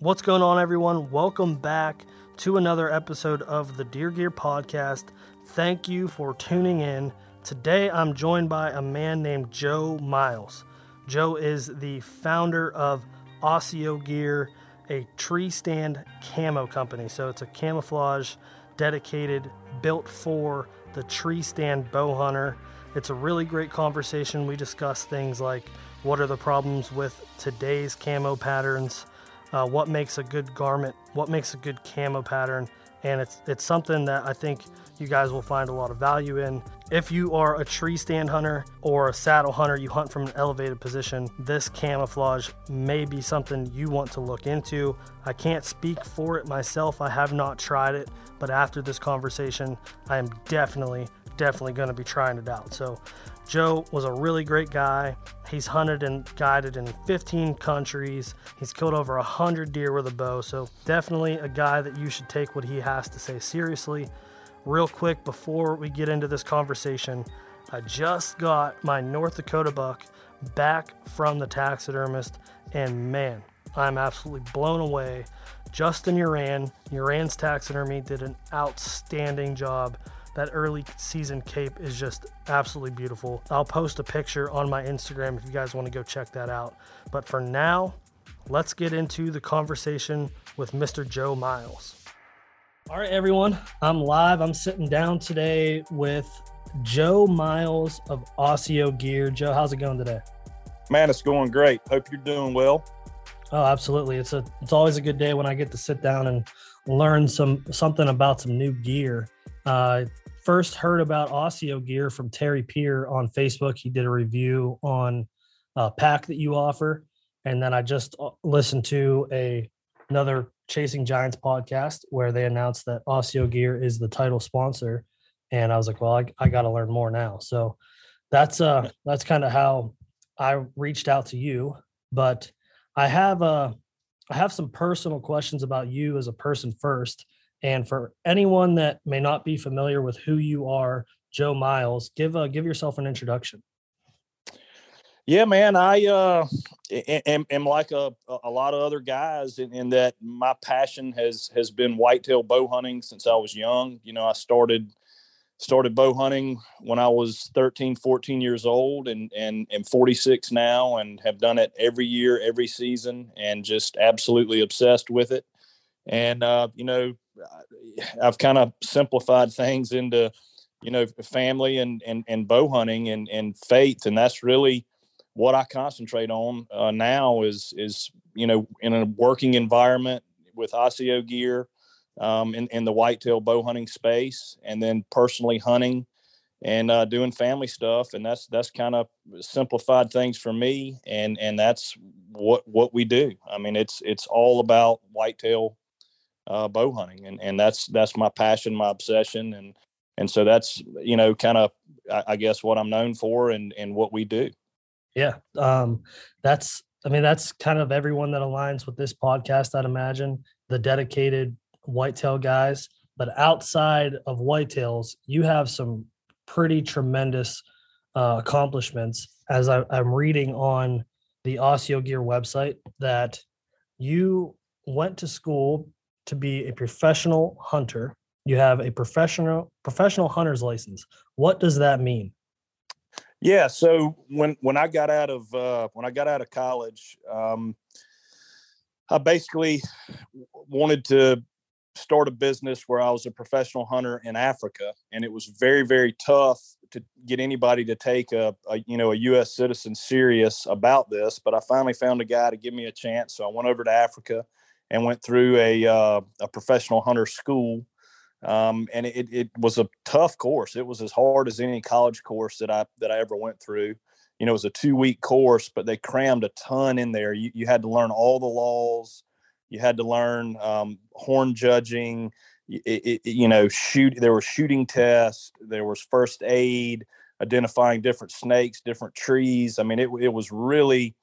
What's going on, everyone? Welcome back to another episode of the Deer Gear Podcast. Thank you for tuning in. Today, I'm joined by a man named Joe Miles. Joe is the founder of ASIO Gear, a tree stand camo company. So, it's a camouflage dedicated, built for the tree stand bow hunter. It's a really great conversation. We discuss things like what are the problems with today's camo patterns uh, what makes a good garment, what makes a good camo pattern, and it's it's something that I think you guys will find a lot of value in. If you are a tree stand hunter or a saddle hunter, you hunt from an elevated position, this camouflage may be something you want to look into. I can't speak for it myself, I have not tried it, but after this conversation, I am definitely, definitely going to be trying it out. So Joe was a really great guy. He's hunted and guided in 15 countries. He's killed over 100 deer with a bow. So, definitely a guy that you should take what he has to say seriously. Real quick, before we get into this conversation, I just got my North Dakota buck back from the taxidermist, and man, I'm absolutely blown away. Justin Uran, Uran's taxidermy, did an outstanding job that early season cape is just absolutely beautiful. I'll post a picture on my Instagram if you guys want to go check that out. But for now, let's get into the conversation with Mr. Joe Miles. All right, everyone, I'm live. I'm sitting down today with Joe Miles of ASIO Gear. Joe, how's it going today? Man, it's going great. Hope you're doing well. Oh, absolutely. It's a it's always a good day when I get to sit down and learn some something about some new gear. Uh, first heard about ASIO gear from Terry Peer on Facebook. He did a review on a pack that you offer, and then I just uh, listened to a another Chasing Giants podcast where they announced that ASIO gear is the title sponsor, and I was like, well, I, I got to learn more now. So that's uh that's kind of how I reached out to you, but I have uh I have some personal questions about you as a person first and for anyone that may not be familiar with who you are, Joe Miles, give uh, give yourself an introduction. Yeah, man, I uh, am, am like a, a lot of other guys in, in, that my passion has has been whitetail bow hunting since I was young. You know, I started started bow hunting when I was 13, 14 years old and and am 46 now and have done it every year, every season and just absolutely obsessed with it. And uh, you know, I've kind of simplified things into, you know, family and and and bow hunting and and faith, and that's really what I concentrate on uh, now. Is is you know in a working environment with ASIO gear, um, in in the whitetail bow hunting space, and then personally hunting and uh, doing family stuff, and that's that's kind of simplified things for me, and and that's what what we do. I mean, it's it's all about whitetail uh, bow hunting, and and that's that's my passion, my obsession, and and so that's you know kind of I, I, guess what I'm known for, and and what we do. Yeah, um, that's I mean that's kind of everyone that aligns with this podcast. I'd imagine the dedicated whitetail guys, but outside of whitetails, you have some pretty tremendous uh, accomplishments. As I, I'm reading on the ASIO Gear website, that you went to school to be a professional hunter, you have a professional professional hunter's license. What does that mean? Yeah, so when when I got out of uh, when I got out of college, um, I basically wanted to start a business where I was a professional hunter in Africa, and it was very very tough to get anybody to take a, a, you know a U.S. citizen serious about this. But I finally found a guy to give me a chance, so I went over to Africa and went through a uh, a professional hunter school. Um, and it, it was a tough course. It was as hard as any college course that I that I ever went through. You know, it was a two week course, but they crammed a ton in there. You, you had to learn all the laws. You had to learn um, horn judging. It, it, you know, shoot. There were shooting tests. There was first aid, identifying different snakes, different trees. I mean, it it was really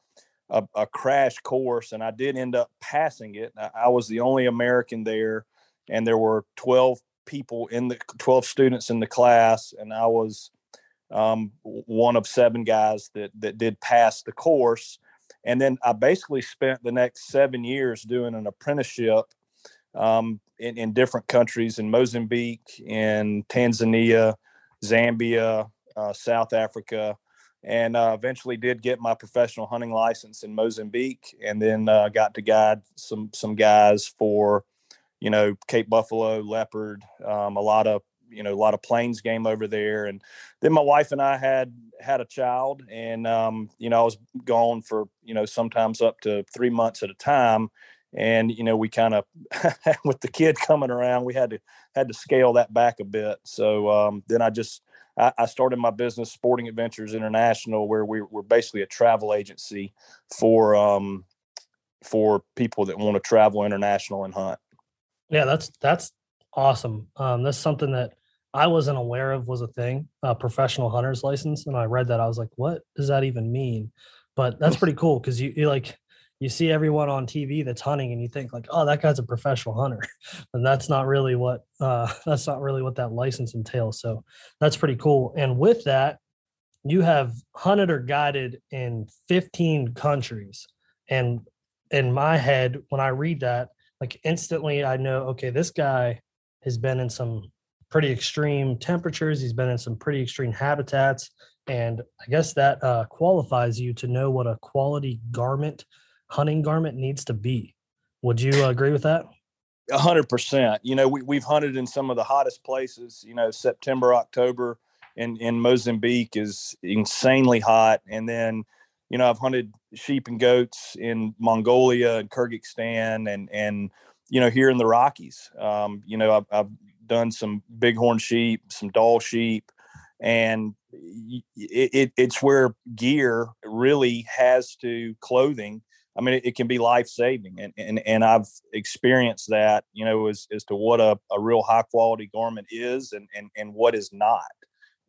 a, a, crash course, and I did end up passing it. I, I was the only American there, and there were 12 people in the 12 students in the class, and I was um, one of seven guys that that did pass the course. and then I basically spent the next seven years doing an apprenticeship um, in, in different countries in Mozambique, in Tanzania, Zambia, uh, South Africa, and uh, eventually did get my professional hunting license in Mozambique, and then uh, got to guide some some guys for, you know, Cape Buffalo, leopard, um, a lot of you know a lot of plains game over there, and then my wife and I had had a child, and um, you know I was gone for you know sometimes up to three months at a time, and you know we kind of with the kid coming around we had to had to scale that back a bit so um, then i just I, I, started my business sporting adventures international where we, we're basically a travel agency for um, for people that want to travel international and hunt. Yeah that's that's awesome. Um, that's something that i wasn't aware of was a thing a professional hunter's license and i read that i was like what does that even mean? But that's pretty cool because you, you like you see everyone on TV that's hunting and you think like, oh, that guy's a professional hunter. And that's not really what uh, that's not really what that license entails. So that's pretty cool. And with that, you have hunted or guided in 15 countries. And in my head, when I read that, like instantly I know, okay, this guy has been in some pretty extreme temperatures. He's been in some pretty extreme habitats. And I guess that uh, qualifies you to know what a quality garment hunting garment needs to be. Would you agree with that? A hundred percent. You know, we, we've hunted in some of the hottest places, you know, September, October in, in Mozambique is insanely hot. And then, you know, I've hunted sheep and goats in Mongolia and Kyrgyzstan and, and, you know, here in the Rockies. Um, you know, I've, I've done some bighorn sheep, some Dall sheep, and it, it, it's where gear really has to clothing I mean, it, it can be life saving, and, and and I've experienced that, you know, as as to what a, a real high quality garment is, and and and what is not,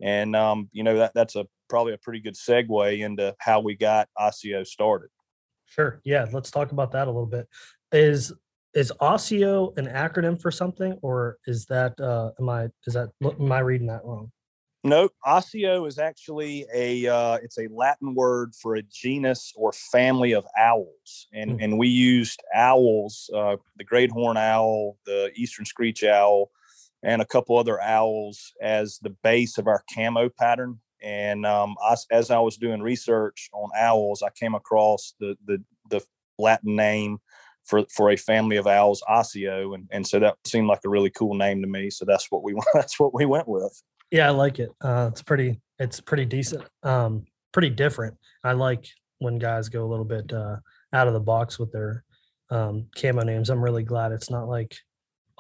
and um, you know that that's a probably a pretty good segue into how we got ASIO started. Sure, yeah, let's talk about that a little bit. Is is ASIO an acronym for something, or is that uh, am I is that am I reading that wrong? No, ASIO is actually a uh, it's a Latin word for a genus or family of owls, and mm. and we used owls, uh, the great horn owl, the eastern screech owl, and a couple other owls as the base of our camo pattern. And um, I, as I was doing research on owls, I came across the the, the Latin name for for a family of owls, ASIO, and and so that seemed like a really cool name to me. So that's what we that's what we went with. Yeah, I like it. Uh, it's pretty. It's pretty decent. Um, pretty different. I like when guys go a little bit uh, out of the box with their um, camo names. I'm really glad it's not like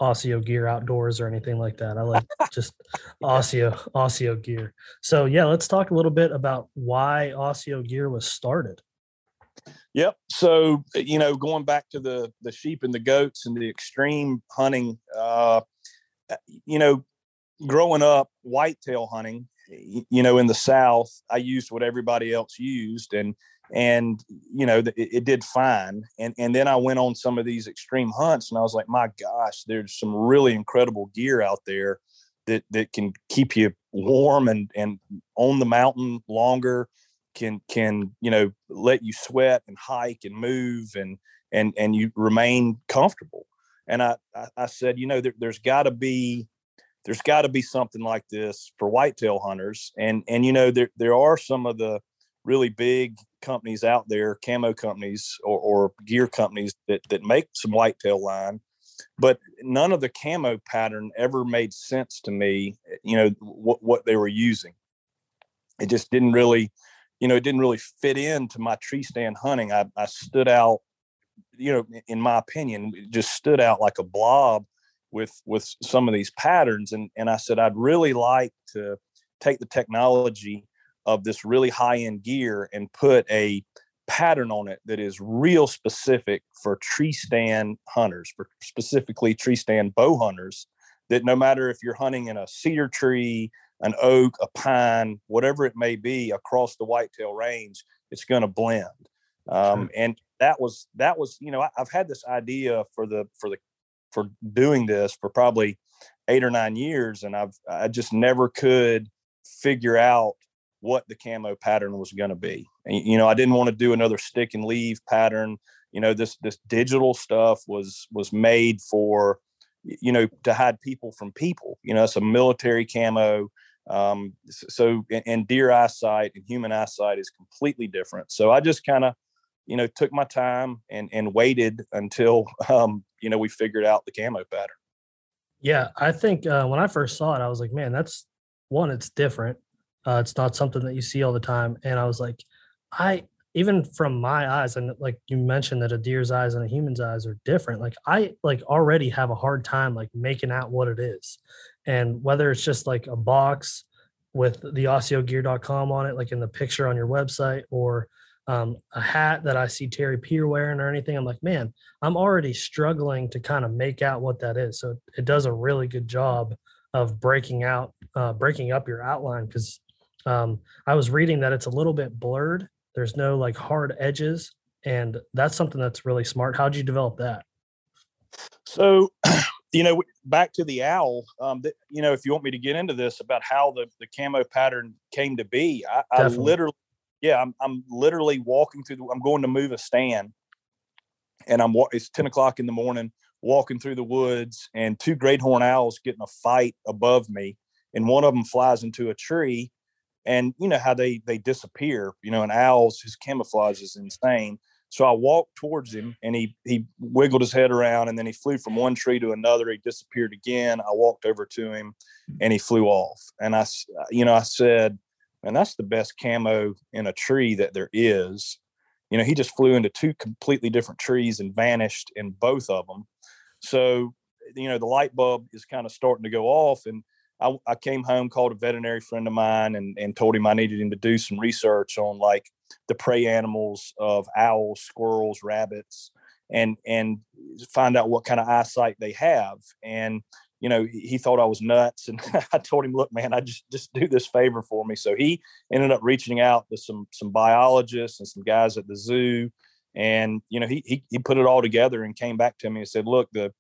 ASIO Gear Outdoors or anything like that. I like just ASIO ASIO Gear. So yeah, let's talk a little bit about why ASIO Gear was started. Yep. So you know, going back to the the sheep and the goats and the extreme hunting, uh, you know, growing up whitetail hunting, you know, in the South, I used what everybody else used, and and you know, it, it, did fine. And and then I went on some of these extreme hunts, and I was like, my gosh, there's some really incredible gear out there that that can keep you warm and and on the mountain longer, can can you know let you sweat and hike and move and and and you remain comfortable. And I I, I said, you know, there, there's got to be there's got to be something like this for whitetail hunters. And and you know there there are some of the really big companies out there, camo companies or, or gear companies that that make some whitetail line, but none of the camo pattern ever made sense to me. You know what what they were using. It just didn't really, you know, it didn't really fit into my tree stand hunting. I, I stood out, you know, in my opinion, just stood out like a blob with with some of these patterns and and I said I'd really like to take the technology of this really high end gear and put a pattern on it that is real specific for tree stand hunters for specifically tree stand bow hunters that no matter if you're hunting in a cedar tree an oak a pine whatever it may be across the whitetail range it's going to blend. Um, and that was that was you know I, have had this idea for the for the for doing this for probably eight or nine years, and I've I just never could figure out what the camo pattern was going to be. And, you know, I didn't want to do another stick and leave pattern. You know, this this digital stuff was was made for, you know, to hide people from people. You know, it's a military camo. Um, so and deer eyesight and human eyesight is completely different. So I just kind of, you know, took my time and and waited until um, you know we figured out the camo pattern. Yeah, I think uh, when I first saw it, I was like, man, that's one, it's different. Uh, it's not something that you see all the time. And I was like, I even from my eyes, and like you mentioned that a deer's eyes and a human's eyes are different. Like I like already have a hard time like making out what it is. And whether it's just like a box with the asiogear.com on it, like in the picture on your website, or um, a hat that I see Terry Peer wearing or anything, I'm like, man, I'm already struggling to kind of make out what that is. So it does a really good job of breaking out, uh, breaking up your outline. Because um, I was reading that it's a little bit blurred. There's no like hard edges, and that's something that's really smart. How'd you develop that? So, you know, back to the owl. Um, you know, if you want me to get into this about how the the camo pattern came to be, I, I literally yeah, I'm I'm literally walking through the. I'm going to move a stand, and I'm it's ten o'clock in the morning, walking through the woods, and two great horn owls getting a fight above me, and one of them flies into a tree, and you know how they they disappear. You know, an owl's his camouflage is insane. So I walked towards him, and he he wiggled his head around, and then he flew from one tree to another. He disappeared again. I walked over to him, and he flew off. And I, you know, I said and that's the best camo in a tree that there is. You know, he just flew into two completely different trees and vanished in both of them. So, you know, the light bulb is kind of starting to go off. And I, I came home, called a veterinary friend of mine, and, and told him I needed him to do some research on like the prey animals of owls, squirrels, rabbits, and and find out what kind of eyesight they have. And you know, he thought I was nuts. And I told him, look, man, I just, just do this favor for me. So he ended up reaching out to some, some biologists and some guys at the zoo. And, you know, he, he, he put it all together and came back to me and said, look, the,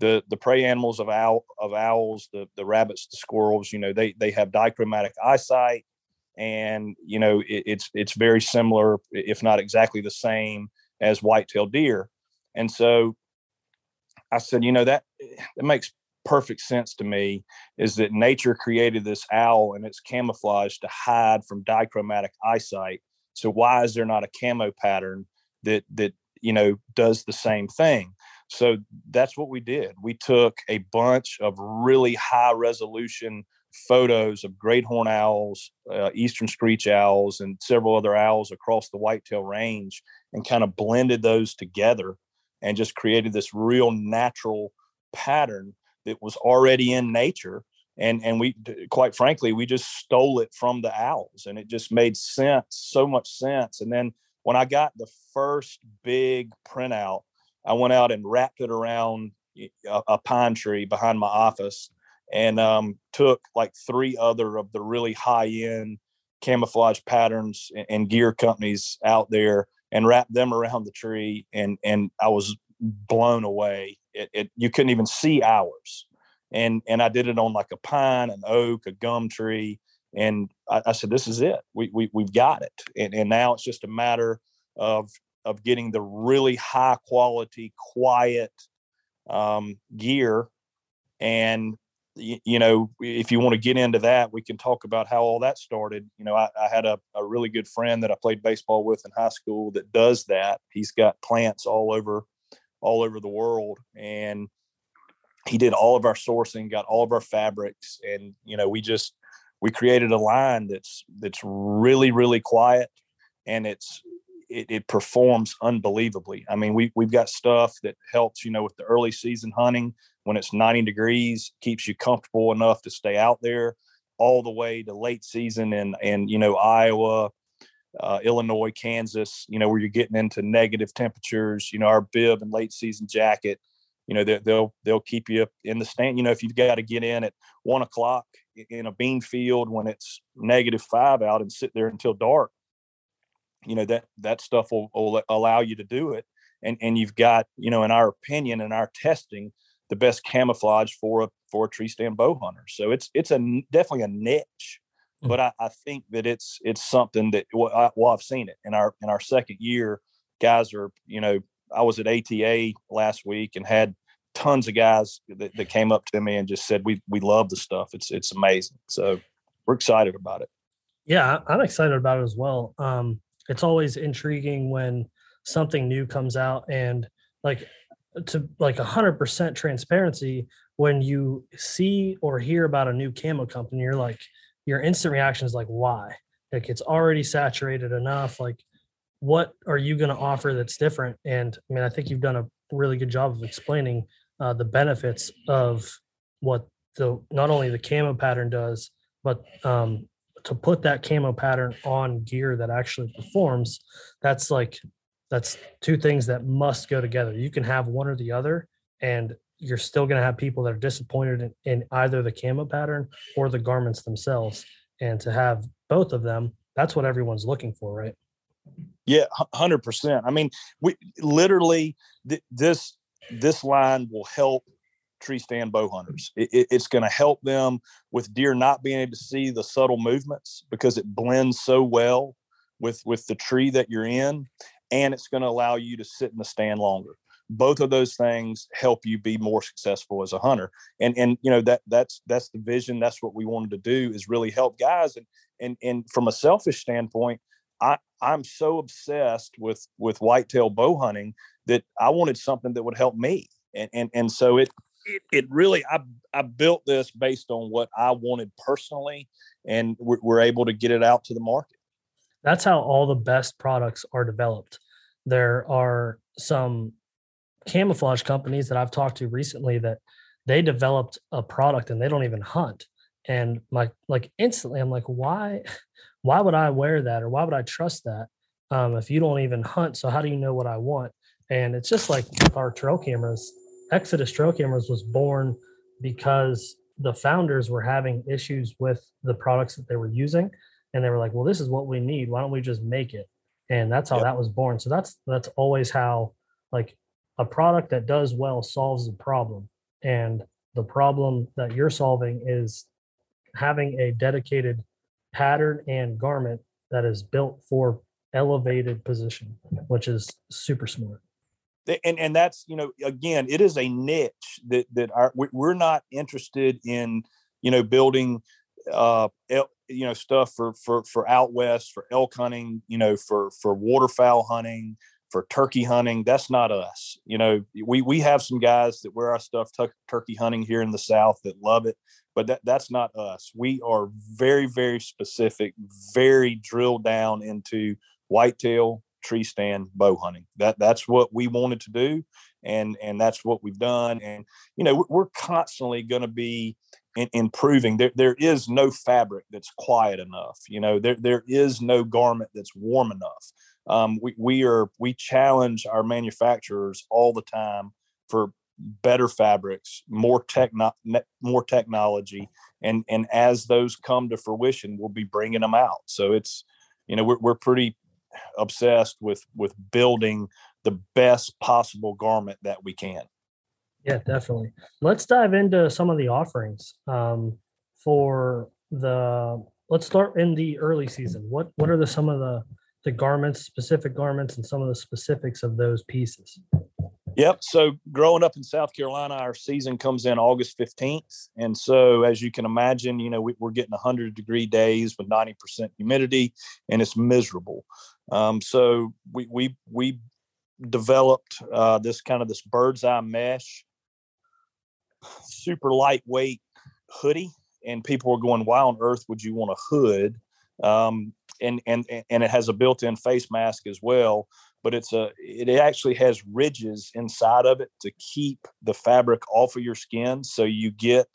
the, the prey animals of owl of owls, the, the rabbits, the squirrels, you know, they, they have dichromatic eyesight and, you know, it, it's, it's very similar, if not exactly the same as white-tailed deer. And so I said, you know, that, eh, that makes perfect sense to me is that nature created this owl and it's camouflage to hide from dichromatic eyesight. So why is there not a camo pattern that that you know does the same thing? So that's what we did. We took a bunch of really high resolution photos of great horn owls, uh, eastern screech owls, and several other owls across the whitetail range, and kind of blended those together and just created this real natural pattern that was already in nature and and we quite frankly we just stole it from the owls and it just made sense so much sense and then when i got the first big printout i went out and wrapped it around a, a pine tree behind my office and um, took like three other of the really high end camouflage patterns and, and gear companies out there and wrapped them around the tree and and i was blown away. It, it you couldn't even see ours. And and i did it on like a pine an oak a gum tree. And i, I said this is it. We, we we've got it. And, and now it's just a matter of of getting the really high quality quiet um, gear. And you, know if you want to get into that we can talk about how all that started. You know i, I had a, a really good friend that i played baseball with in high school that does that. He's got plants all over all over the world and he did all of our sourcing got all of our fabrics and you know we just we created a line that's that's really really quiet and it's it, it, performs unbelievably. I mean we, we've got stuff that helps you know with the early season hunting when it's 90 degrees keeps you comfortable enough to stay out there all the way to late season and and you know iowa uh, Illinois, Kansas, you know, where you're getting into negative temperatures, you know, our bib and late season jacket, you know, they'll, they'll keep you in the stand. You know, if you've got to get in at one o'clock in a bean field when it's negative five out and sit there until dark, you know, that, that stuff will, will allow you to do it. And, and you've got, you know, in our opinion and our testing, the best camouflage for a, for a tree stand bow hunter. So it's, it's a definitely a niche. But I, I, think that it's it's something that well, I, I've seen it in our in our second year. Guys are you know I was at ATA last week and had tons of guys that, that came up to me and just said we we love the stuff. It's it's amazing. So we're excited about it. Yeah, I'm excited about it as well. Um, it's always intriguing when something new comes out and like to like a hundred percent transparency when you see or hear about a new camo company, you're like your instant reaction is like, why? Like it's already saturated enough. Like, what are you going to offer that's different? And I mean, I think you've done a really good job of explaining uh, the benefits of what the not only the camo pattern does, but um, to put that camo pattern on gear that actually performs. That's like that's two things that must go together. You can have one or the other, and you're still going to have people that are disappointed in, in, either the camo pattern or the garments themselves. And to have both of them, that's what everyone's looking for, right? Yeah, hundred percent. I mean, we literally th- this this line will help tree stand bow hunters. It, it, it's going to help them with deer not being able to see the subtle movements because it blends so well with with the tree that you're in, and it's going to allow you to sit in the stand longer both of those things help you be more successful as a hunter. And and you know that that's that's the vision that's what we wanted to do is really help guys. And and and from a selfish standpoint i i'm so obsessed with with whitetail bow hunting that i wanted something that would help me. And and and so it it, it really i i built this based on what i wanted personally and we're, we're able to get it out to the market. That's how all the best products are developed. There are some camouflage companies that I've talked to recently that they developed a product and they don't even hunt. And my like instantly, I'm like, why, why would I wear that or why would I trust that um, if you don't even hunt? So how do you know what I want? And it's just like our trail cameras. Exodus trail cameras was born because the founders were having issues with the products that they were using, and they were like, "Well, this is what we need. Why don't we just make it?" And that's how yep. that was born. So that's that's always how like a product that does well solves a problem. And the problem that you're solving is having a dedicated pattern and garment that is built for elevated position, which is super smart. And and that's you know again it is a niche that that our we're not interested in you know building uh you know stuff for for for out west for elk hunting you know for for waterfowl hunting for turkey hunting. That's not us. You know, we we have some guys that wear our stuff t- turkey hunting here in the South that love it, but that that's not us. We are very very specific, very drilled down into whitetail tree stand bow hunting. That that's what we wanted to do, and and that's what we've done. And you know, we're constantly going to be in, improving. There there is no fabric that's quiet enough. You know, there there is no garment that's warm enough um, we, we are we challenge our manufacturers all the time for better fabrics more techno more technology and and as those come to fruition we'll be bringing them out so it's you know we're, we're pretty obsessed with with building the best possible garment that we can yeah definitely let's dive into some of the offerings um, for the let's start in the early season what what are the some of the the garments, specific garments, and some of the specifics of those pieces. Yep. So growing up in South Carolina, our season comes in August 15th. And so, as you can imagine, you know, we, are getting 100 degree days with 90% humidity and it's miserable. Um, so, we, we, we developed uh, this kind of this bird's eye mesh, super lightweight hoodie. And people were going, why on earth would you want a hood? Um, and and and it has a built-in face mask as well but it's a it actually has ridges inside of it to keep the fabric off of your skin so you get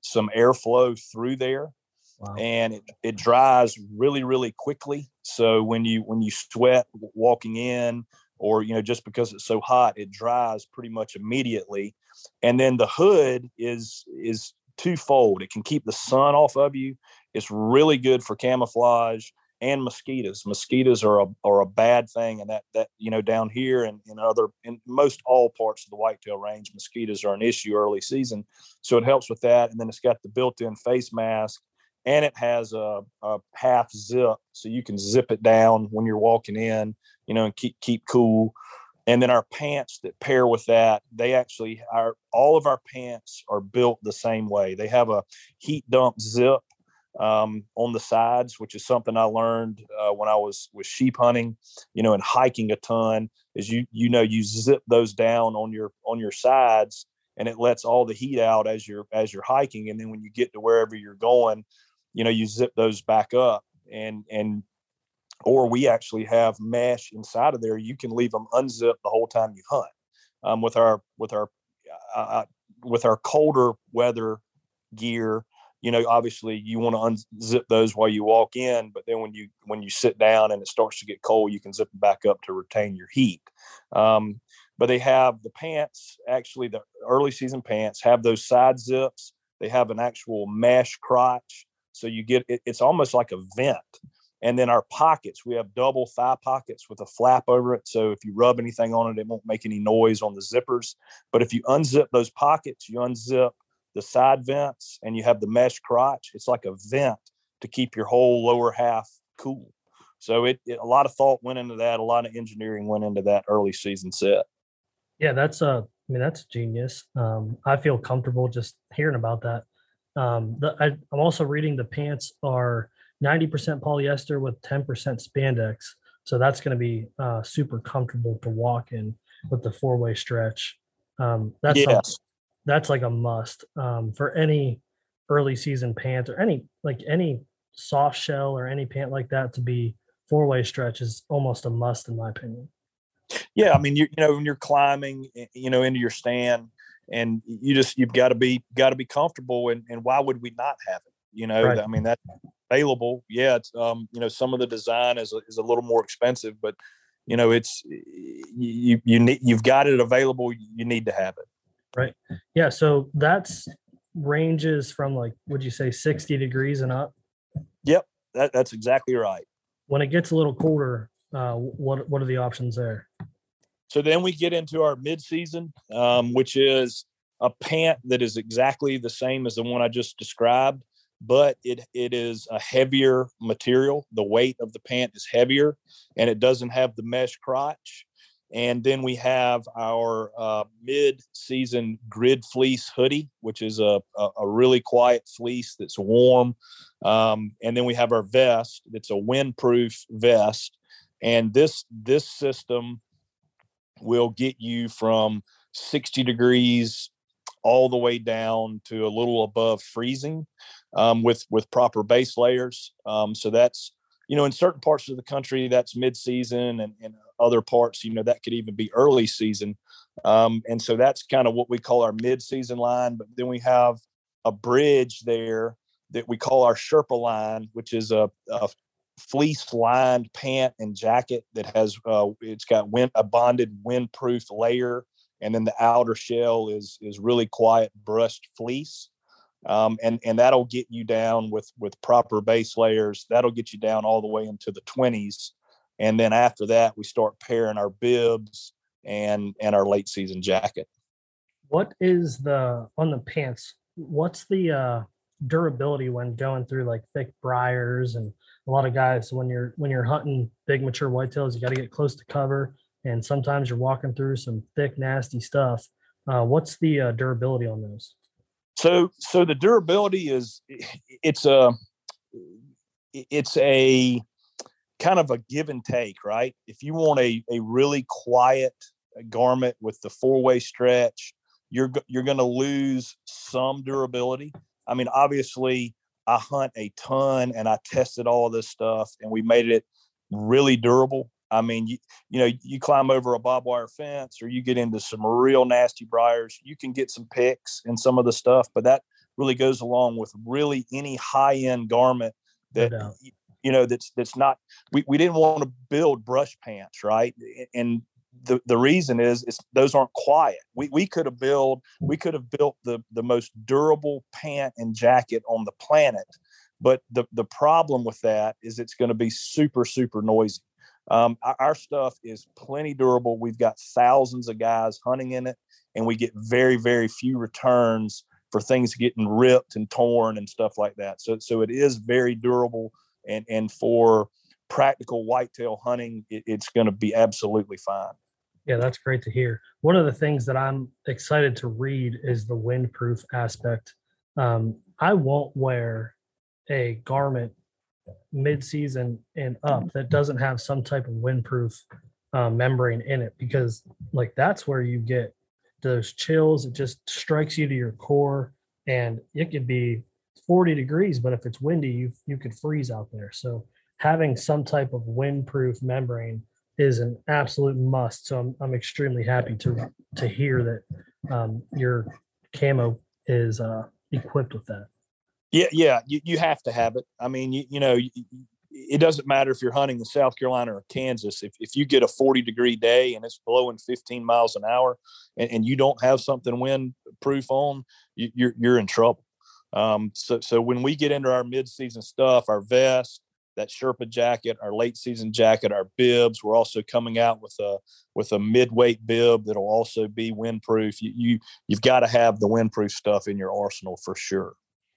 some airflow through there wow. and it, it dries really really quickly so when you when you sweat walking in or you know just because it's so hot it dries pretty much immediately and then the hood is is twofold it can keep the sun off of you it's really good for camouflage and mosquitoes. Mosquitoes are a are a bad thing, and that that you know down here and in other in most all parts of the whitetail range, mosquitoes are an issue early season. So it helps with that, and then it's got the built-in face mask, and it has a, a half zip, so you can zip it down when you're walking in, you know, and keep keep cool. And then our pants that pair with that, they actually are all of our pants are built the same way. They have a heat dump zip um, on the sides, which is something I learned uh, when I was was sheep hunting, you know, and hiking a ton. Is you you know you zip those down on your on your sides, and it lets all the heat out as you're as you're hiking, and then when you get to wherever you're going, you know, you zip those back up, and and or we actually have mesh inside of there. You can leave them unzipped the whole time you hunt. Um, with our with our uh, uh with our colder weather gear you know obviously you want to unzip those while you walk in but then when you when you sit down and it starts to get cold you can zip them back up to retain your heat um, but they have the pants actually the early season pants have those side zips they have an actual mesh crotch so you get it, it's almost like a vent and then our pockets we have double thigh pockets with a flap over it so if you rub anything on it it won't make any noise on the zippers but if you unzip those pockets you unzip the side vents and you have the mesh crotch. It's like a vent to keep your whole lower half cool. So it, it, a lot of thought went into that. A lot of engineering went into that early season set. Yeah, that's. Uh, I mean, that's genius. Um, I feel comfortable just hearing about that. Um, the, I, I'm also reading the pants are 90% polyester with 10% spandex. So that's going to be uh, super comfortable to walk in with the four way stretch. Um, that's yes that's like a must um, for any early season pants or any like any soft shell or any pant like that to be four way stretch is almost a must in my opinion. Yeah, I mean, you, you know, when you're climbing, you know, into your stand, and you just you've got to be got to be comfortable, and and why would we not have it? You know, right. I mean, that available. Yeah, it's um, you know, some of the design is is a little more expensive, but you know, it's you you need you've got it available. You need to have it. Right. Yeah. So that's ranges from like, would you say 60 degrees and up? Yep. That, that's exactly right. When it gets a little colder, uh, what, what are the options there? So then we get into our mid season, um, which is a pant that is exactly the same as the one I just described, but it it is a heavier material. The weight of the pant is heavier, and it doesn't have the mesh crotch. And then we have our uh, mid-season grid fleece hoodie, which is a, a, a really quiet fleece that's warm. Um, and then we have our vest that's a windproof vest. And this this system will get you from 60 degrees all the way down to a little above freezing um, with with proper base layers. Um, so that's you know in certain parts of the country that's mid season and, and other parts, you know, that could even be early season. Um, and so that's kind of what we call our mid-season line. But then we have a bridge there that we call our Sherpa line, which is a, a fleece lined pant and jacket that has uh, it's got wind, a bonded windproof layer, and then the outer shell is is really quiet brushed fleece. Um, and and that'll get you down with with proper base layers. That'll get you down all the way into the 20s and then after that we start pairing our bibs and and our late season jacket what is the on the pants what's the uh durability when going through like thick briars and a lot of guys when you're when you're hunting big mature whitetails you got to get close to cover and sometimes you're walking through some thick nasty stuff uh, what's the uh, durability on those so so the durability is it's a it's a kind of a give and take, right? If you want a, a really quiet garment with the four way stretch, you're you're going to lose some durability. I mean, obviously, I hunt a ton and I tested all this stuff and we made it really durable. I mean, you, you know, you climb over a barbed wire fence or you get into some real nasty briars, you can get some picks and some of the stuff, but that really goes along with really any high end garment that you know that's that's not we, we didn't want to build brush pants right and the, the reason is is those aren't quiet. We, we could have built we could have built the the most durable pant and jacket on the planet but the the problem with that is it's going to be super super noisy. Um, our, our stuff is plenty durable. We've got thousands of guys hunting in it and we get very very few returns for things getting ripped and torn and stuff like that. So so it is very durable and and for practical whitetail hunting, it, it's going to be absolutely fine. Yeah, that's great to hear. One of the things that I'm excited to read is the windproof aspect. Um, I won't wear a garment mid-season and up that doesn't have some type of windproof uh, membrane in it because like that's where you get those chills it just strikes you to your core and it could be 40 degrees but if it's windy you you could freeze out there so having some type of windproof membrane is an absolute must so i'm, I'm extremely happy to to hear that um, your camo is uh, equipped with that yeah, yeah, you, you have to have it. I mean, you, you know, it doesn't matter if you're hunting in South Carolina or Kansas. If, if you get a 40 degree day and it's blowing 15 miles an hour and, and you don't have something windproof on, you, you're, you're in trouble. Um, so, so when we get into our mid-season stuff, our vest, that Sherpa jacket, our late season jacket, our bibs. We're also coming out with a with a mid-weight bib that'll also be windproof. You, you you've got to have the windproof stuff in your arsenal for sure.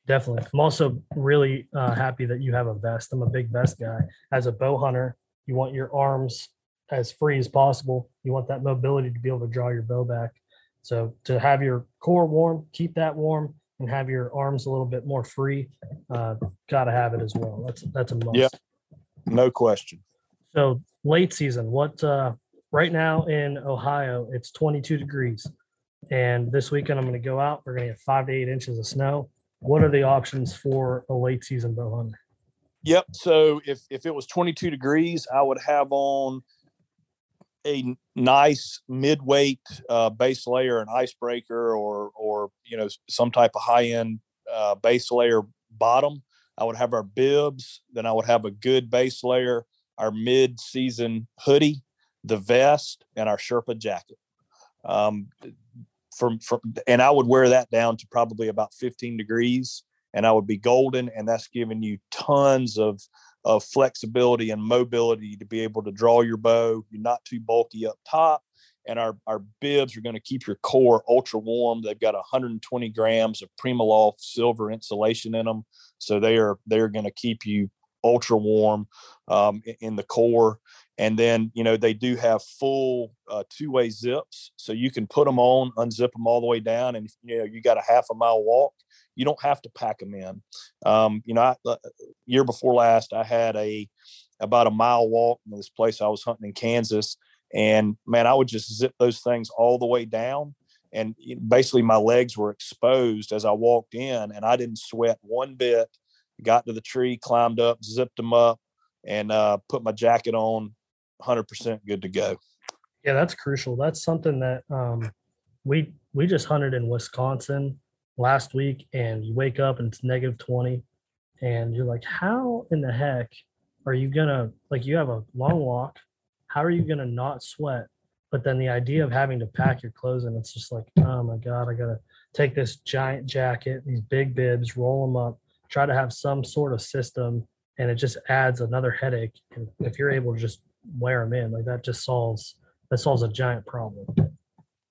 Definitely. I'm also really uh, happy that you have a vest. I'm a big vest guy. As a bow hunter, you want your arms as free as possible. You want that mobility to be able to draw your bow back. So to have your core warm, keep that warm, and have your arms a little bit more free, uh, got to have it as well. That's that's a must. Yeah, no question. So late season, what uh, right now in Ohio, it's 22 degrees, and this weekend I'm going to go out. We're going to get five to eight inches of snow what are the options for a late season bow hunter? Yep. So if if it was 22 degrees, I would have on a nice mid-weight uh, base layer, an icebreaker, or or you know some type of high-end uh, base layer bottom. I would have our bibs. Then I would have a good base layer, our mid-season hoodie, the vest, and our Sherpa jacket. Um, from from and I would wear that down to probably about 15 degrees and I would be golden and that's giving you tons of of flexibility and mobility to be able to draw your bow. You're not too bulky up top and our, our bibs are going to keep your core ultra warm. They've got 120 grams of PrimaLoft silver insulation in them, so they are they're going to keep you ultra warm um, in the core. And then, you know, they do have full uh, two way zips. So you can put them on, unzip them all the way down. And, you know, you got a half a mile walk. You don't have to pack them in. Um, you know, I, uh, year before last, I had a about a mile walk in this place I was hunting in Kansas. And man, I would just zip those things all the way down. And basically, my legs were exposed as I walked in, and I didn't sweat one bit. Got to the tree, climbed up, zipped them up, and uh, put my jacket on 100% good to go. Yeah, that's crucial. That's something that um, we we just hunted in Wisconsin last week, and you wake up and it's negative 20, and you're like, how in the heck are you gonna like you have a long walk? How are you gonna not sweat? But then the idea of having to pack your clothes and it's just like, oh my god, I gotta take this giant jacket, these big bibs, roll them up, try to have some sort of system, and it just adds another headache. And if you're able to just wear them in. Like that just solves that solves a giant problem.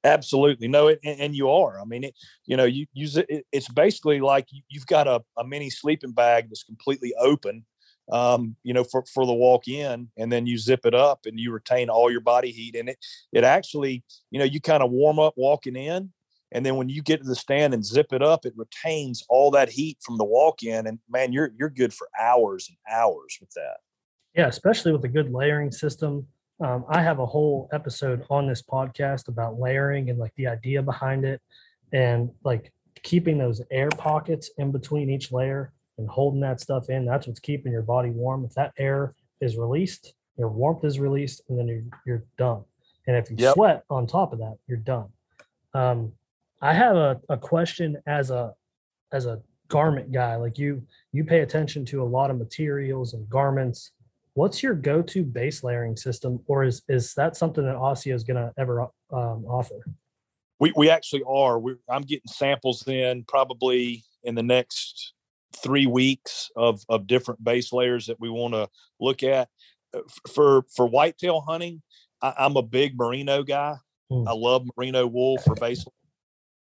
Absolutely, no, it, and, you are. I mean, it, you know, you use it. It's basically like you, have got a, a mini sleeping bag that's completely open, um, you know, for for the walk in, and then you zip it up and you retain all your body heat in it. It actually, you know, you kind of warm up walking in, and then when you get to the stand and zip it up, it retains all that heat from the walk in, and man, you're you're good for hours and hours with that. Yeah, especially with a good layering system. Um, I have a whole episode on this podcast about layering and like the idea behind it and like keeping those air pockets in between each layer and holding that stuff in. That's what's keeping your body warm. If that air is released, your warmth is released, and then you're, you're done. And if you yep. sweat on top of that, you're done. Um, I have a, a question as a as a garment guy. Like you, you pay attention to a lot of materials and garments what's your go-to base layering system or is is that something that ASIO is going to ever um, offer we, we actually are we, i'm getting samples in probably in the next three weeks of of different base layers that we want to look at uh, for for whitetail hunting I, am a big merino guy mm. i love merino wool for base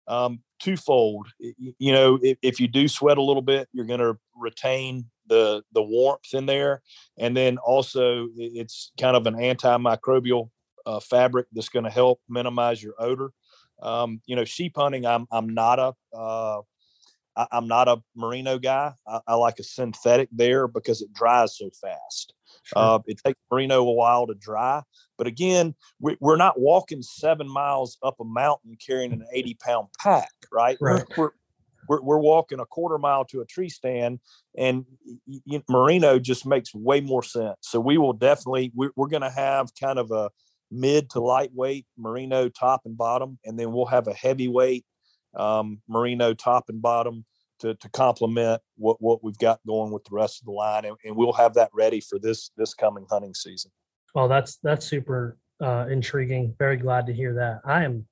um, twofold. You know, if, if you do sweat a little bit, you're going to retain the the warmth in there, and then also it's kind of an antimicrobial uh, fabric that's going to help minimize your odor. Um, you know, sheep hunting, I'm I'm not a uh, I, am not a merino guy. I, I, like a synthetic there because it dries so fast. Sure. Uh, it takes merino a while to dry, but again, we, are not walking seven miles up a mountain carrying an 80 pound pack, right? right. We're, we're, we're, we're walking a quarter mile to a tree stand, and you, merino just makes way more sense. So we will definitely we're, we're going to have kind of a mid to lightweight merino top and bottom, and then we'll have a heavyweight um, merino top and bottom to, to complement what, what we've got going with the rest of the line. And, and we'll have that ready for this, this coming hunting season. Well, that's, that's super uh, intriguing. Very glad to hear that. I am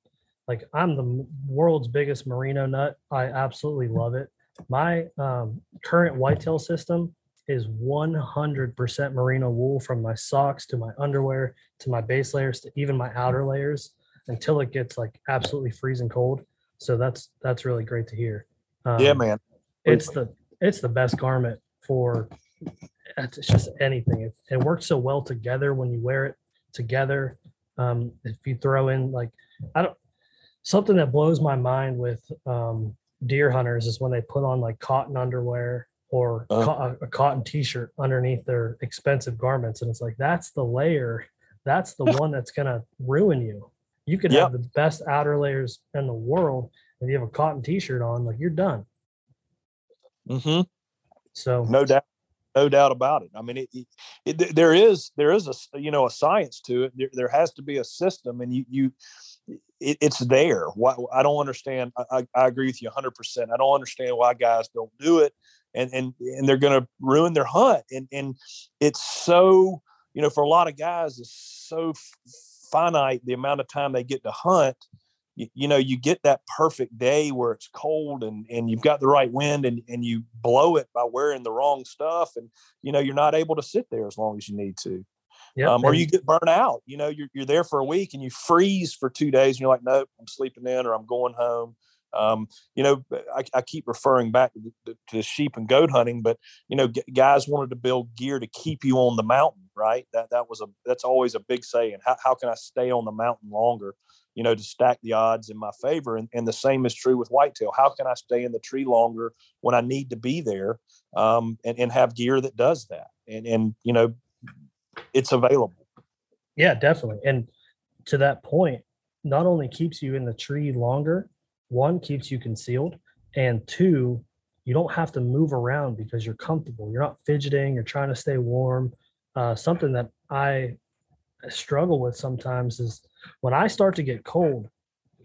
like, I'm the world's biggest merino nut. I absolutely love it. My um, current whitetail system is 100% merino wool from my socks to my underwear to my base layers to even my outer layers until it gets like absolutely freezing cold. So that's that's really great to hear. Um, yeah, man. It's the it's the best garment for it's just anything. It, it works so well together when you wear it together. Um, if you throw in like I don't something that blows my mind with um, deer hunters is when they put on like cotton underwear or uh, co- a cotton t-shirt underneath their expensive garments and it's like that's the layer that's the one that's going to ruin you you could yep. have the best outer layers in the world. If you have a cotton T-shirt on, like you're done. Mm-hmm. So no doubt, no doubt about it. I mean, it, it, it, there is there is a you know a science to it. There, there has to be a system, and you you it's there. Why I don't understand. I, I agree with you 100. percent I don't understand why guys don't do it, and and and they're going to ruin their hunt. And and it's so you know for a lot of guys, it's so finite the amount of time they get to hunt you, you, know you get that perfect day where it's cold and and you've got the right wind and and you blow it by wearing the wrong stuff and you know you're not able to sit there as long as you need to yep. um, or you get burnt out you know you're, you're there for a week and you freeze for two days and you're like nope i'm sleeping in or i'm going home um, you know, I, I, keep referring back to, to, sheep and goat hunting, but you know, g- guys wanted to build gear to keep you on the mountain, right? That that was a that's always a big saying. How how can I stay on the mountain longer? You know, to stack the odds in my favor, and, and the same is true with whitetail. How can I stay in the tree longer when I need to be there, um, and and have gear that does that? And and you know, it's available. Yeah, definitely. And to that point, not only keeps you in the tree longer, one keeps you concealed and two you don't have to move around because you're comfortable you're not fidgeting you're trying to stay warm uh, something that i struggle with sometimes is when i start to get cold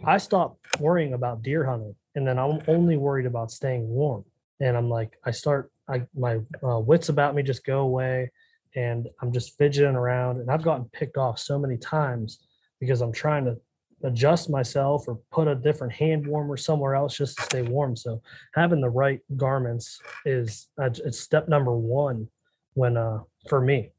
i stop worrying about deer hunting and then i'm only worried about staying warm and i'm like i start i my uh, wits about me just go away and i'm just fidgeting around and i've gotten picked off so many times because i'm trying to adjust myself or put a different hand warmer somewhere else just to stay warm. So having the right garments is uh, it's step number one when uh for me.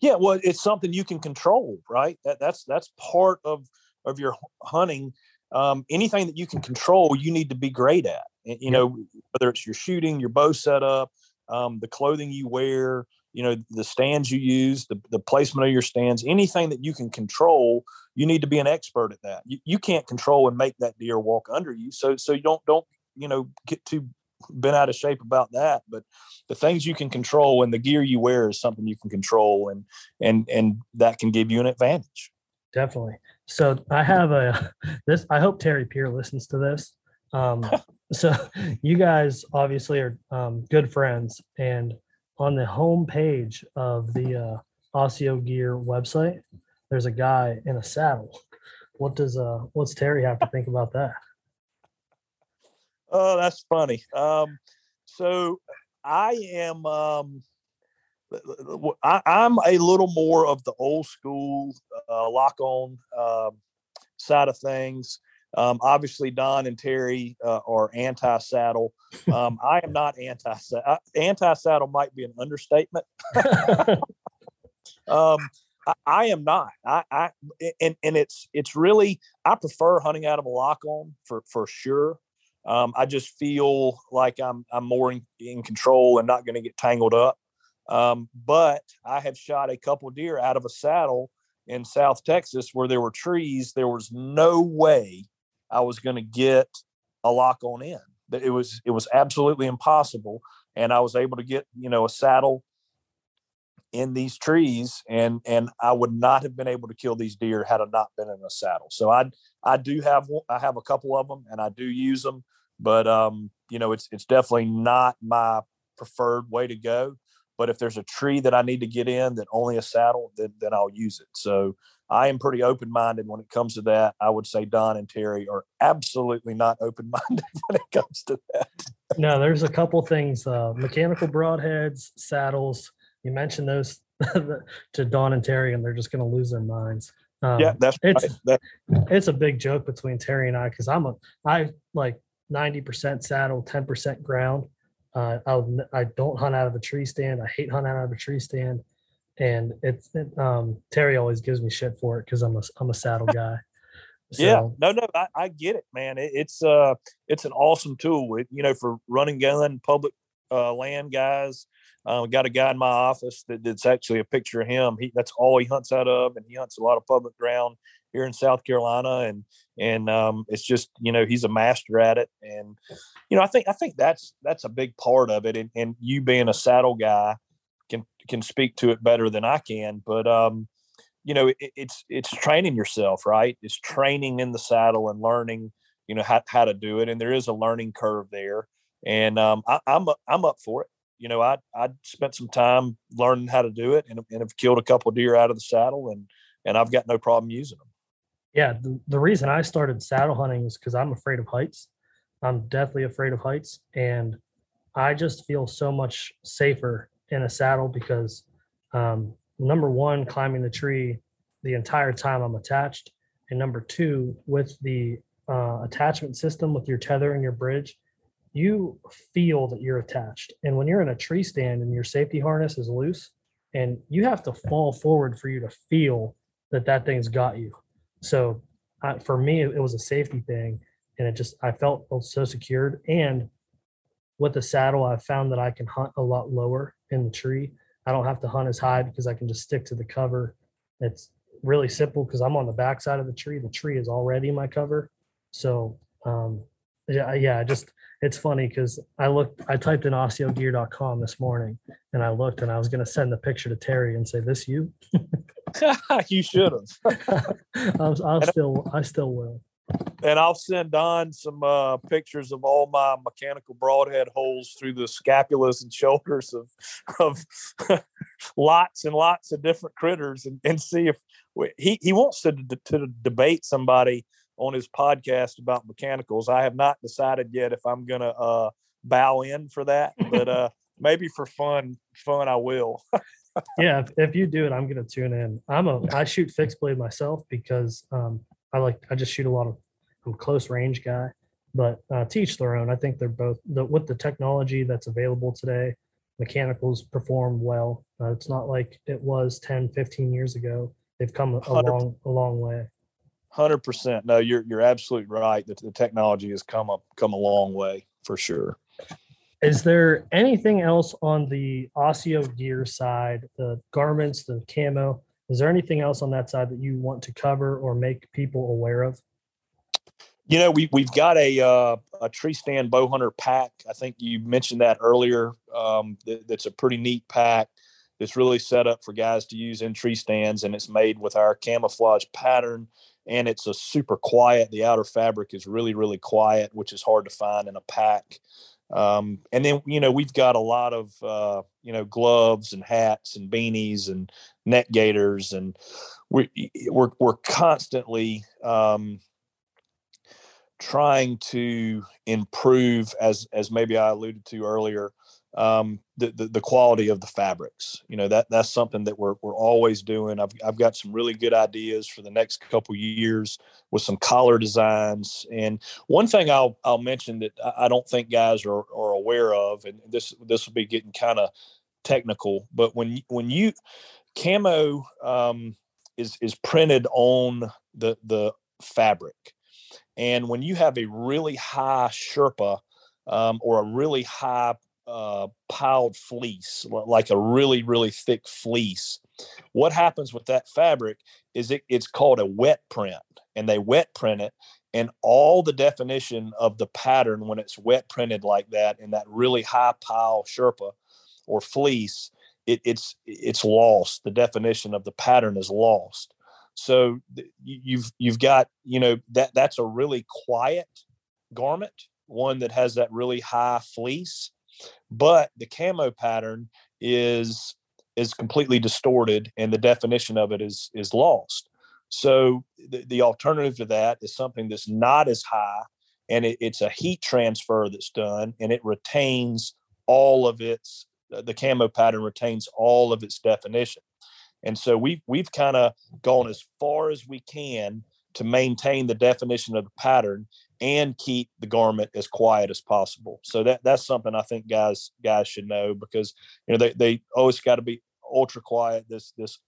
Yeah, well, it's something you can control, right? That that's that's part of of your hunting. Um, anything that you can control, you need to be great at. You know, whether it's your shooting, your bow setup, um, the clothing you wear, you know the stands you use the, the placement of your stands anything that you can control you need to be an expert at that. You, you can't control and make that deer walk under you. So so you don't don't you know get too bent out of shape about that. But the things you can control and the gear you wear is something you can control and and and that can give you an advantage. Definitely. So i have a this i hope terry Peer listens to this. Um so you guys obviously are um, good friends and on the home page of the uh, ASIO Gear website, there's a guy in a saddle. What does uh what's Terry have to think about that? Oh, that's funny. Um, so I am um, I, am a little more of the old school uh, lock on uh, side of things. Um, obviously, Don and Terry uh, are anti saddle. Um, I am not anti saddle. Anti saddle might be an understatement. um, I, I, am not. I, I and and it's it's really I prefer hunting out of a lock on for for sure. Um, I just feel like I'm I'm more in, in control and not going to get tangled up. Um, but I have shot a couple deer out of a saddle in South Texas where there were trees. There was no way I was going to get a lock on in. It was it was absolutely impossible, and I was able to get you know a saddle in these trees and and I would not have been able to kill these deer had I not been in a saddle. So I I do have I have a couple of them and I do use them, but um you know it's it's definitely not my preferred way to go. But if there's a tree that I need to get in that only a saddle, then then I'll use it. So I am pretty open minded when it comes to that. I would say Don and Terry are absolutely not open minded when it comes to that. No, there's a couple things: uh, mechanical broadheads, saddles you mentioned those to Don and Terry, and they're just going to lose their minds. Um, yeah, that's it's right. that, it's a big joke between Terry and I because I'm a I like ninety percent saddle, ten percent ground. Uh, I'll, I don't hunt out of a tree stand. I hate hunting out of a tree stand, and it's it, um, Terry always gives me shit for it because I'm a I'm a saddle guy. So, yeah, no, no, I, I get it, man. It, it's uh, it's an awesome tool. It, you know, for running gun, public uh, land guys, uh, got a guy in my office that, that's actually a picture of him. He that's all he hunts out of, and he hunts a lot of public ground here in South Carolina, and and um, it's just you know he's a master at it, and you know I think I think that's that's a big part of it, and, and you being a saddle guy can can speak to it better than I can, but um, you know it, it's it's training yourself, right? It's training in the saddle and learning you know how how to do it, and there is a learning curve there, and um, I, I'm I'm up for it you know, I I spent some time learning how to do it, and, and have killed a couple deer out of the saddle, and and I've got no problem using them. Yeah, the, the reason I started saddle hunting is because I'm afraid of heights. I'm deathly afraid of heights, and I just feel so much safer in a saddle because um, number one, climbing the tree the entire time I'm attached, and number two, with the uh, attachment system with your tether and your bridge, you feel that you're attached. And when you're in a tree stand and your safety harness is loose, and you have to fall forward for you to feel that that thing's got you. So uh, for me, it, was a safety thing, and it just I felt so secured. And with the saddle, I found that I can hunt a lot lower in the tree. I don't have to hunt as high because I can just stick to the cover. It's really simple because I'm on the back side of the tree. The tree is already my cover. So um, yeah, yeah, just it's funny because I looked, I typed in asiogear.com this morning and I looked and I was going to send the picture to Terry and say, this you? you should have. I'll, I'll still, I still will. And I'll send Don some uh, pictures of all my mechanical broadhead holes through the scapulas and shoulders of, of lots and lots of different critters and, and see if he, he wants to, to debate somebody on his podcast about mechanicals. I have not decided yet if I'm going to uh, bow in for that, but uh, maybe for fun, fun I will. yeah, if, if, you do it, I'm going to tune in. I'm a I shoot fixed blade myself because um, I like I just shoot a lot of I'm close range guy. But uh, teach their own. I think they're both the, with the technology that's available today. Mechanicals perform well. Uh, it's not like it was 10, 15 years ago. They've come a, a long a long way. Hundred percent. No, you're you're absolutely right. That the technology has come up come a long way for sure. Is there anything else on the ASIO gear side, the garments, the camo? Is there anything else on that side that you want to cover or make people aware of? You know, we we've got a uh, a tree stand bow hunter pack. I think you mentioned that earlier. Um, that, that's a pretty neat pack. That's really set up for guys to use in tree stands, and it's made with our camouflage pattern and it's a super quiet. The outer fabric is really, really quiet, which is hard to find in a pack. Um, and then you know we've got a lot of uh, you know gloves and hats and beanies and neck gaiters, and we we're we're constantly um, trying to improve as as maybe I alluded to earlier um, the, the, the quality of the fabrics. You know that that's something that we're we're always doing. I've I've got some really good ideas for the next couple years with some collar designs. And one thing I'll I'll mention that I don't think guys are are aware of, and this this will be getting kind of technical, but when when you camo um, is is printed on the the fabric And when you have a really high Sherpa um, or a really high uh, piled fleece, like a really, really thick fleece, what happens with that fabric is it, it's called a wet print, and they wet print it. And all the definition of the pattern when it's wet printed like that in that really high pile Sherpa or fleece, it, it's it's lost. The definition of the pattern is lost. So you've you've got you know that that's a really quiet garment, one that has that really high fleece, but the camo pattern is is completely distorted and the definition of it is is lost. So the, the alternative to that is something that's not as high and it, it's a heat transfer that's done and it retains all of its the camo pattern retains all of its definition. And so we've we've kind of gone as far as we can to maintain the definition of the pattern and keep the garment as quiet as possible. So that that's something I think guys guys should know because you know they they always got to be ultra quiet. This this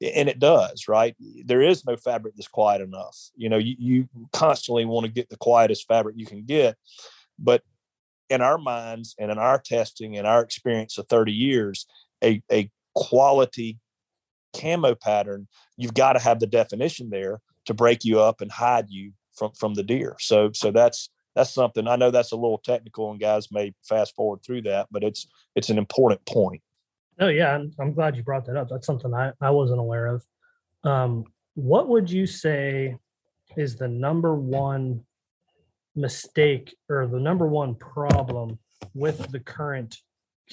and it does right there is no fabric that's quiet enough you know you, you constantly want to get the quietest fabric you can get but in our minds and in our testing and our experience of 30 years a, a quality camo pattern, you've got to have the definition there to break you up and hide you from from the deer. So so that's that's something I know that's a little technical and guys may fast forward through that, but it's it's an important point. Oh yeah, I'm, glad you brought that up. That's something I, I wasn't aware of. Um, what would you say is the number one mistake or the number one problem with the current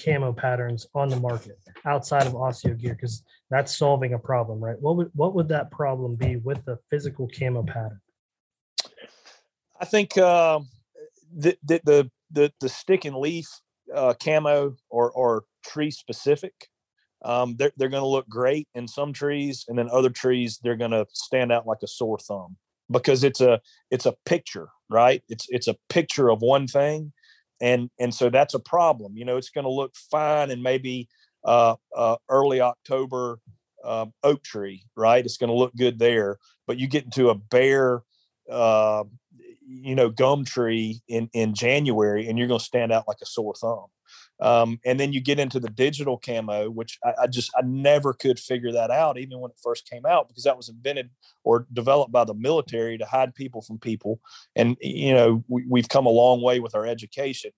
camo patterns on the market outside of ASIO gear because that's solving a problem, right? What would what would that problem be with the physical camo pattern? I think uh, the, the, the the the stick and leaf uh, camo or or tree specific, um, they're they're going to look great in some trees, and then other trees they're going to stand out like a sore thumb because it's a it's a picture, right? It's it's a picture of one thing, and and so that's a problem you know it's going to look fine and maybe uh, uh, early october uh, oak tree right? It's going to look good there but you get into a bare uh, you know gum tree in in january and you're going to stand out like a sore thumb um, and then you get into the digital camo, which I, I, just I never could figure that out, even when it first came out, because that was invented or developed by the military to hide people from people. And you know we, have come a long way with our education.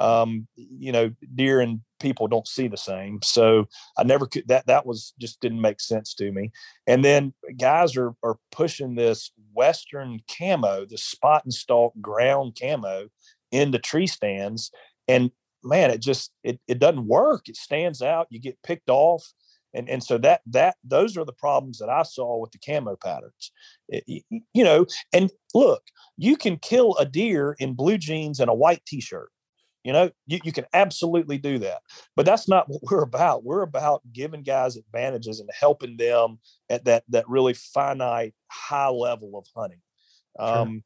Um, you know, deer and people don't see the same, so I never could. That that was just didn't make sense to me. And then guys are are pushing this Western camo, the spot and stalk ground camo into tree stands and man, it just it it doesn't work. It stands out. You get picked off, and and so that that those are the problems that I saw with the camo patterns. It, you know, and look, you can kill a deer in blue jeans and a white t-shirt. You know, you, you can absolutely do that. But that's not what we're about. We're about giving guys advantages and helping them at that that really finite high level of hunting. Um,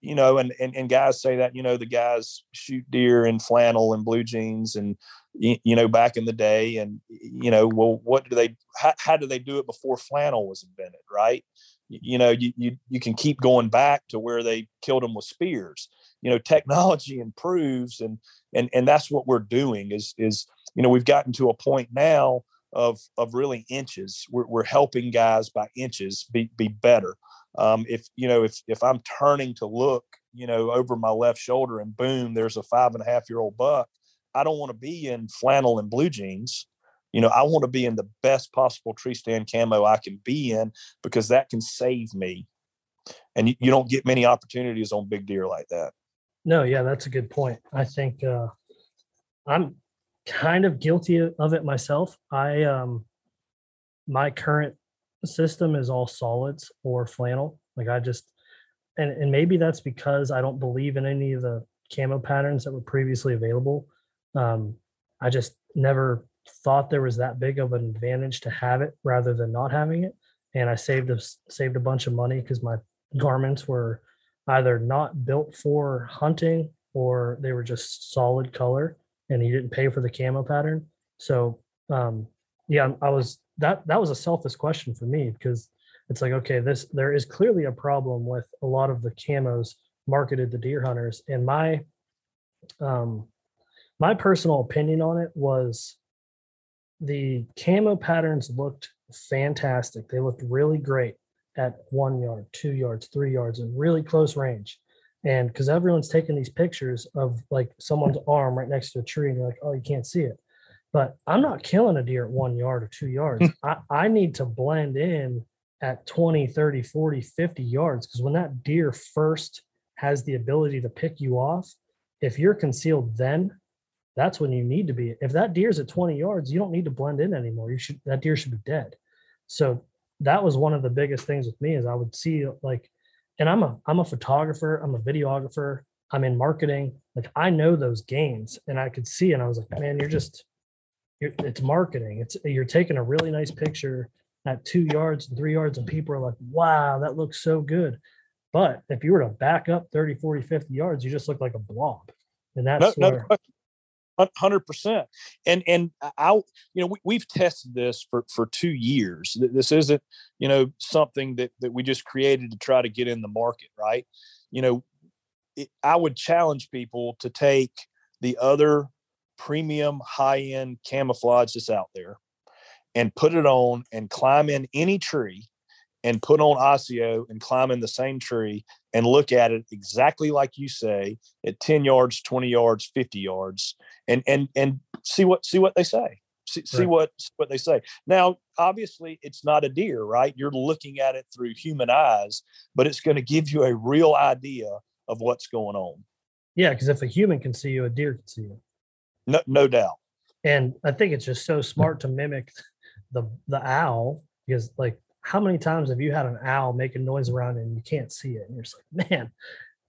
you know, and, and, and guys say that, you know, the guys shoot deer in flannel and blue jeans and, you know, back in the day. And, you know, well, what do they, how, how do they do it before flannel was invented? Right. You know, you, you, you can keep going back to where they killed them with spears. You know, technology improves and, and, and that's what we're doing is, is, you know, we've gotten to a point now of, of really inches. We're, we're helping guys by inches be, be better um, if you know if if i'm turning to look you know over my left shoulder and boom there's a five and a half year old buck i don't want to be in flannel and blue jeans. You know i want to be in the best possible tree stand camo i can be in because that can save me. And you, you don't get many opportunities on big deer like that. No yeah that's a good point. I think uh, i'm kind of guilty of it myself. I um my current system is all solids or flannel. Like I just, and, and maybe that's because I don't believe in any of the camo patterns that were previously available. Um, I just never thought there was that big of an advantage to have it rather than not having it. And I saved a, saved a bunch of money because my garments were either not built for hunting or they were just solid color and you didn't pay for the camo pattern. So um, yeah, I was that that was a selfish question for me because it's like okay this there is clearly a problem with a lot of the camos marketed to deer hunters. And my um my personal opinion on it was the camo patterns looked fantastic. They looked really great at one yard, two yards, three yards, in really close range. And because everyone's taking these pictures of like someone's arm right next to a tree, and you're like, oh, you can't see it. But I'm not killing a deer at one yard or two yards. I, I need to blend in at 20, 30, 40, 50 yards. Because when that deer first has the ability to pick you off, if you're concealed then, that's when you need to be. If that deer's at 20 yards, you don't need to blend in anymore. You should that deer should be dead. So that was one of the biggest things with me is I would see like, and I'm a I'm a photographer, I'm a videographer, I'm in marketing. Like I know those games, and I could see, and I was like, man, you're just, it's marketing. It's you're taking a really nice picture at two yards and three yards, and people are like, wow, that looks so good. But if you were to back up 30, 40, 50 yards, you just look like a blob. And that's no, where, no hundred percent. And and I, you know, we, we've tested this for for two years. This isn't, you know, something that that we just created to try to get in the market, right? You know, it, I would challenge people to take the other premium high end camouflage that's out there and put it on and climb in any tree and put on ASIO and climb in the same tree and look at it exactly like you say at 10 yards, 20 yards, 50 yards and and and see what see what they say. See, right. see what what they say. Now, obviously it's not a deer, right? You're looking at it through human eyes, but it's going to give you a real idea of what's going on. Yeah, because if a human can see you, a deer can see you. No, no doubt. And I think it's just so smart to mimic the the owl because like how many times have you had an owl making noise around and you can't see it? And you're just like, man,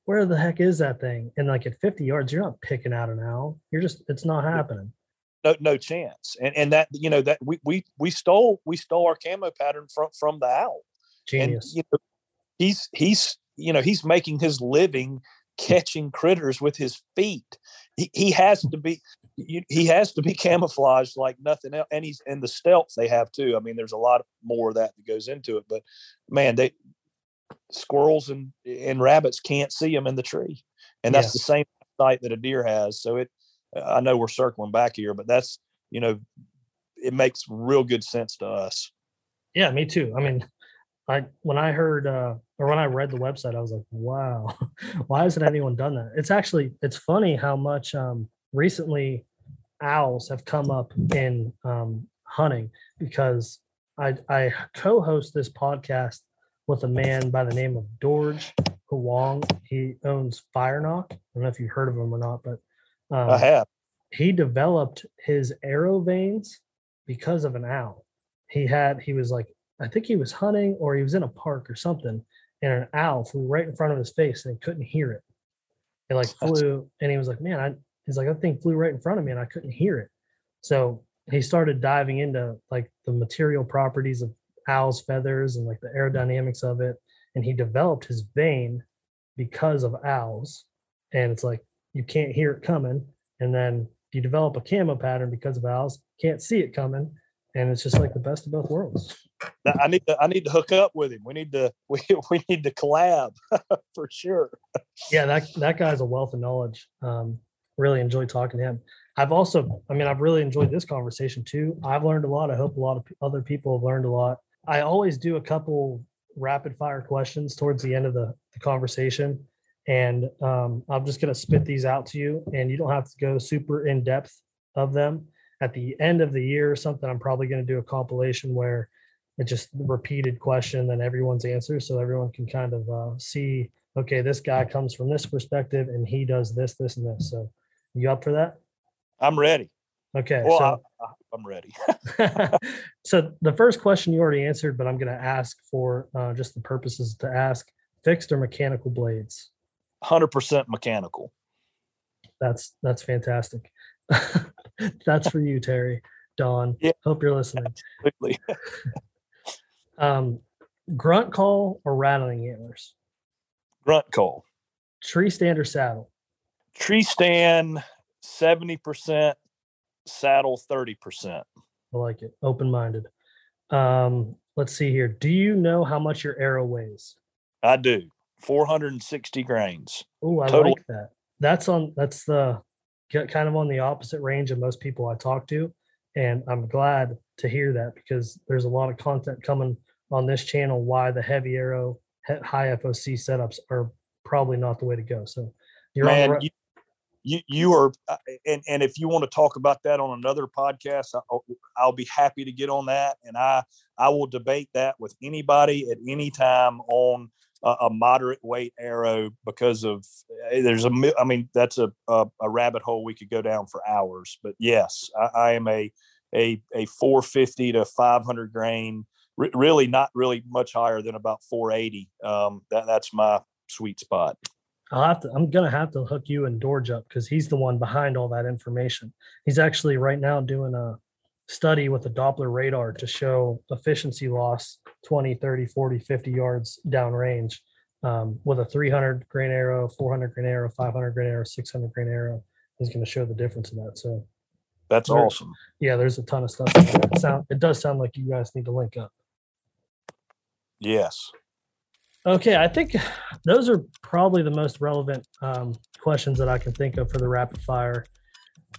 where the heck is that thing? And like at 50 yards, you're not picking out an owl. You're just, it's not happening. No, no chance. And and that, you know, that we we we stole we stole our camo pattern from from the owl. Genius. And, you know, he's he's you know, he's making his living mm. catching critters with his feet. He, he has to be he has to be camouflaged like nothing else and he's and the stealth they have too. I mean there's a lot more of that that goes into it but man they squirrels and and rabbits can't see him in the tree and that's yeah. the same sight that a deer has. So it i know we're circling back here but that's you know it makes real good sense to us. Yeah me too. I mean i when i heard uh or when i read the website i was like wow why hasn't anyone done that? It's actually it's funny how much um recently owls have come up in um, hunting because I, I co-host this podcast with a man by the name of Dorge Huang. He owns Fire Nock. I don't know if you've heard of him or not, but um, I have. He developed his arrow vanes because of an owl. He had he was like I think he was hunting or he was in a park or something, and an owl flew right in front of his face and he couldn't hear it. It like flew, and he was like, "Man, I he's like, that thing flew right in front of me and I couldn't hear it. So he started diving into like the material properties of owl's feathers and like the aerodynamics of it. And he developed his vane because of owls. And it's like you can't hear it coming. And then you develop a camo pattern because of owls, can't see it coming. And it's just like the best of both worlds. I need to I need to hook up with him. We need to we, we need to collab for sure. Yeah, that that guy's a wealth of knowledge. Um, really enjoyed talking to him. I've also, I mean, I've really enjoyed this conversation too. I've learned a lot. I hope a lot of other people have learned a lot. I always do a couple rapid fire questions towards the end of the, the conversation. And um, I'm just going to spit these out to you, and you don't have to go super in depth of them. At the end of the year or something, I'm probably going to do a compilation where it's just repeated question, then everyone's answer, so everyone can kind of uh, see, okay, this guy comes from this perspective, and he does this, this, and this. So you up for that? I'm ready. Okay. Well, so, I, am ready. so the first question you already answered, but I'm going to ask for uh, just the purposes to ask: fixed or mechanical blades? Hundred percent mechanical. That's that's fantastic. that's for you, Terry. Don. Yeah. Hope you're listening. Absolutely. um, grunt call or rattling antlers? Grunt call. Tree stand or saddle? Tree stand 70%, saddle 30%. I like it. Open minded. Um, let's see here. Do you know how much your arrow weighs? I do. 460 grains. Oh, I Total. like that. That's on. That's the kind of on the opposite range of most people I talk to, and I'm glad to hear that because there's a lot of content coming on this channel. Why the heavy arrow high FOC setups are probably not the way to go. So you're Man, on the right. You, you, are, uh, and, and if you want to talk about that on another podcast, I'll, I'll be happy to get on that. And I, I will debate that with anybody at any time on a, a moderate weight arrow because of eh, there's a, I mean, that's a, a, a rabbit hole we could go down for hours, but yes, I, I am a, a, a 450 to 500 grain, really not really much higher than about 480. Um, that that's my sweet spot. I'll have to. I'm gonna have to hook you and Dorge up because he's the one behind all that information. He's actually right now doing a study with a Doppler radar to show efficiency loss 20, 30, 40, 50 yards downrange um, with a 300 grain arrow, 400 grain arrow, 500 grain arrow, 600 grain arrow. He's going to show the difference in that. So that's there, awesome. Yeah, there's a ton of stuff. It, sound, it does sound like you guys need to link up. Yes. Okay, I think those are probably the most relevant um, questions that I can think of for the rapid fire.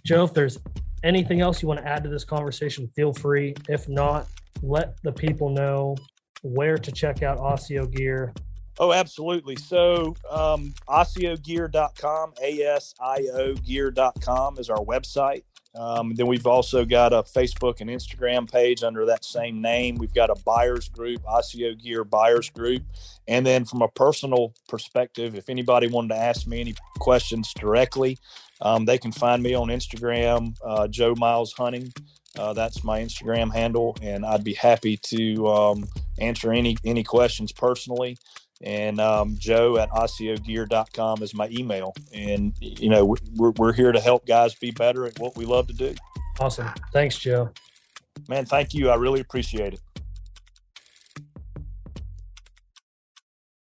Joe, if there's anything else you want to add to this conversation, feel free. If not, let the people know where to check out Asio Gear. Oh, absolutely. So, um, asiogear.com, A S I O gear.com is our website. Um, then we've also got a Facebook and Instagram page under that same name. We've got a buyers group, Asio Gear Buyers Group. And then from a personal perspective, if anybody wanted to ask me any questions directly, um, they can find me on Instagram, uh, Joe Miles Hunting. Uh, that's my Instagram handle, and I'd be happy to um, answer any any questions personally. And um, Joe at asiogear.com is my email. And, you know, we're, we're here to help guys be better at what we love to do. Awesome. Thanks, Joe. Man, thank you. I really appreciate it.